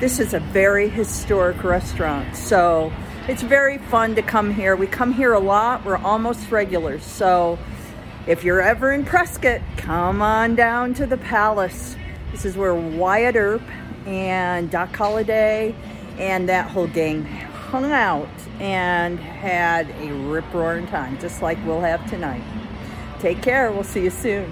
This is a very historic restaurant, so it's very fun to come here. We come here a lot. We're almost regulars, so if you're ever in Prescott, come on down to the Palace. This is where Wyatt Earp and Doc Holliday and that whole gang hung out and had a rip roaring time, just like we'll have tonight. Take care. We'll see you soon.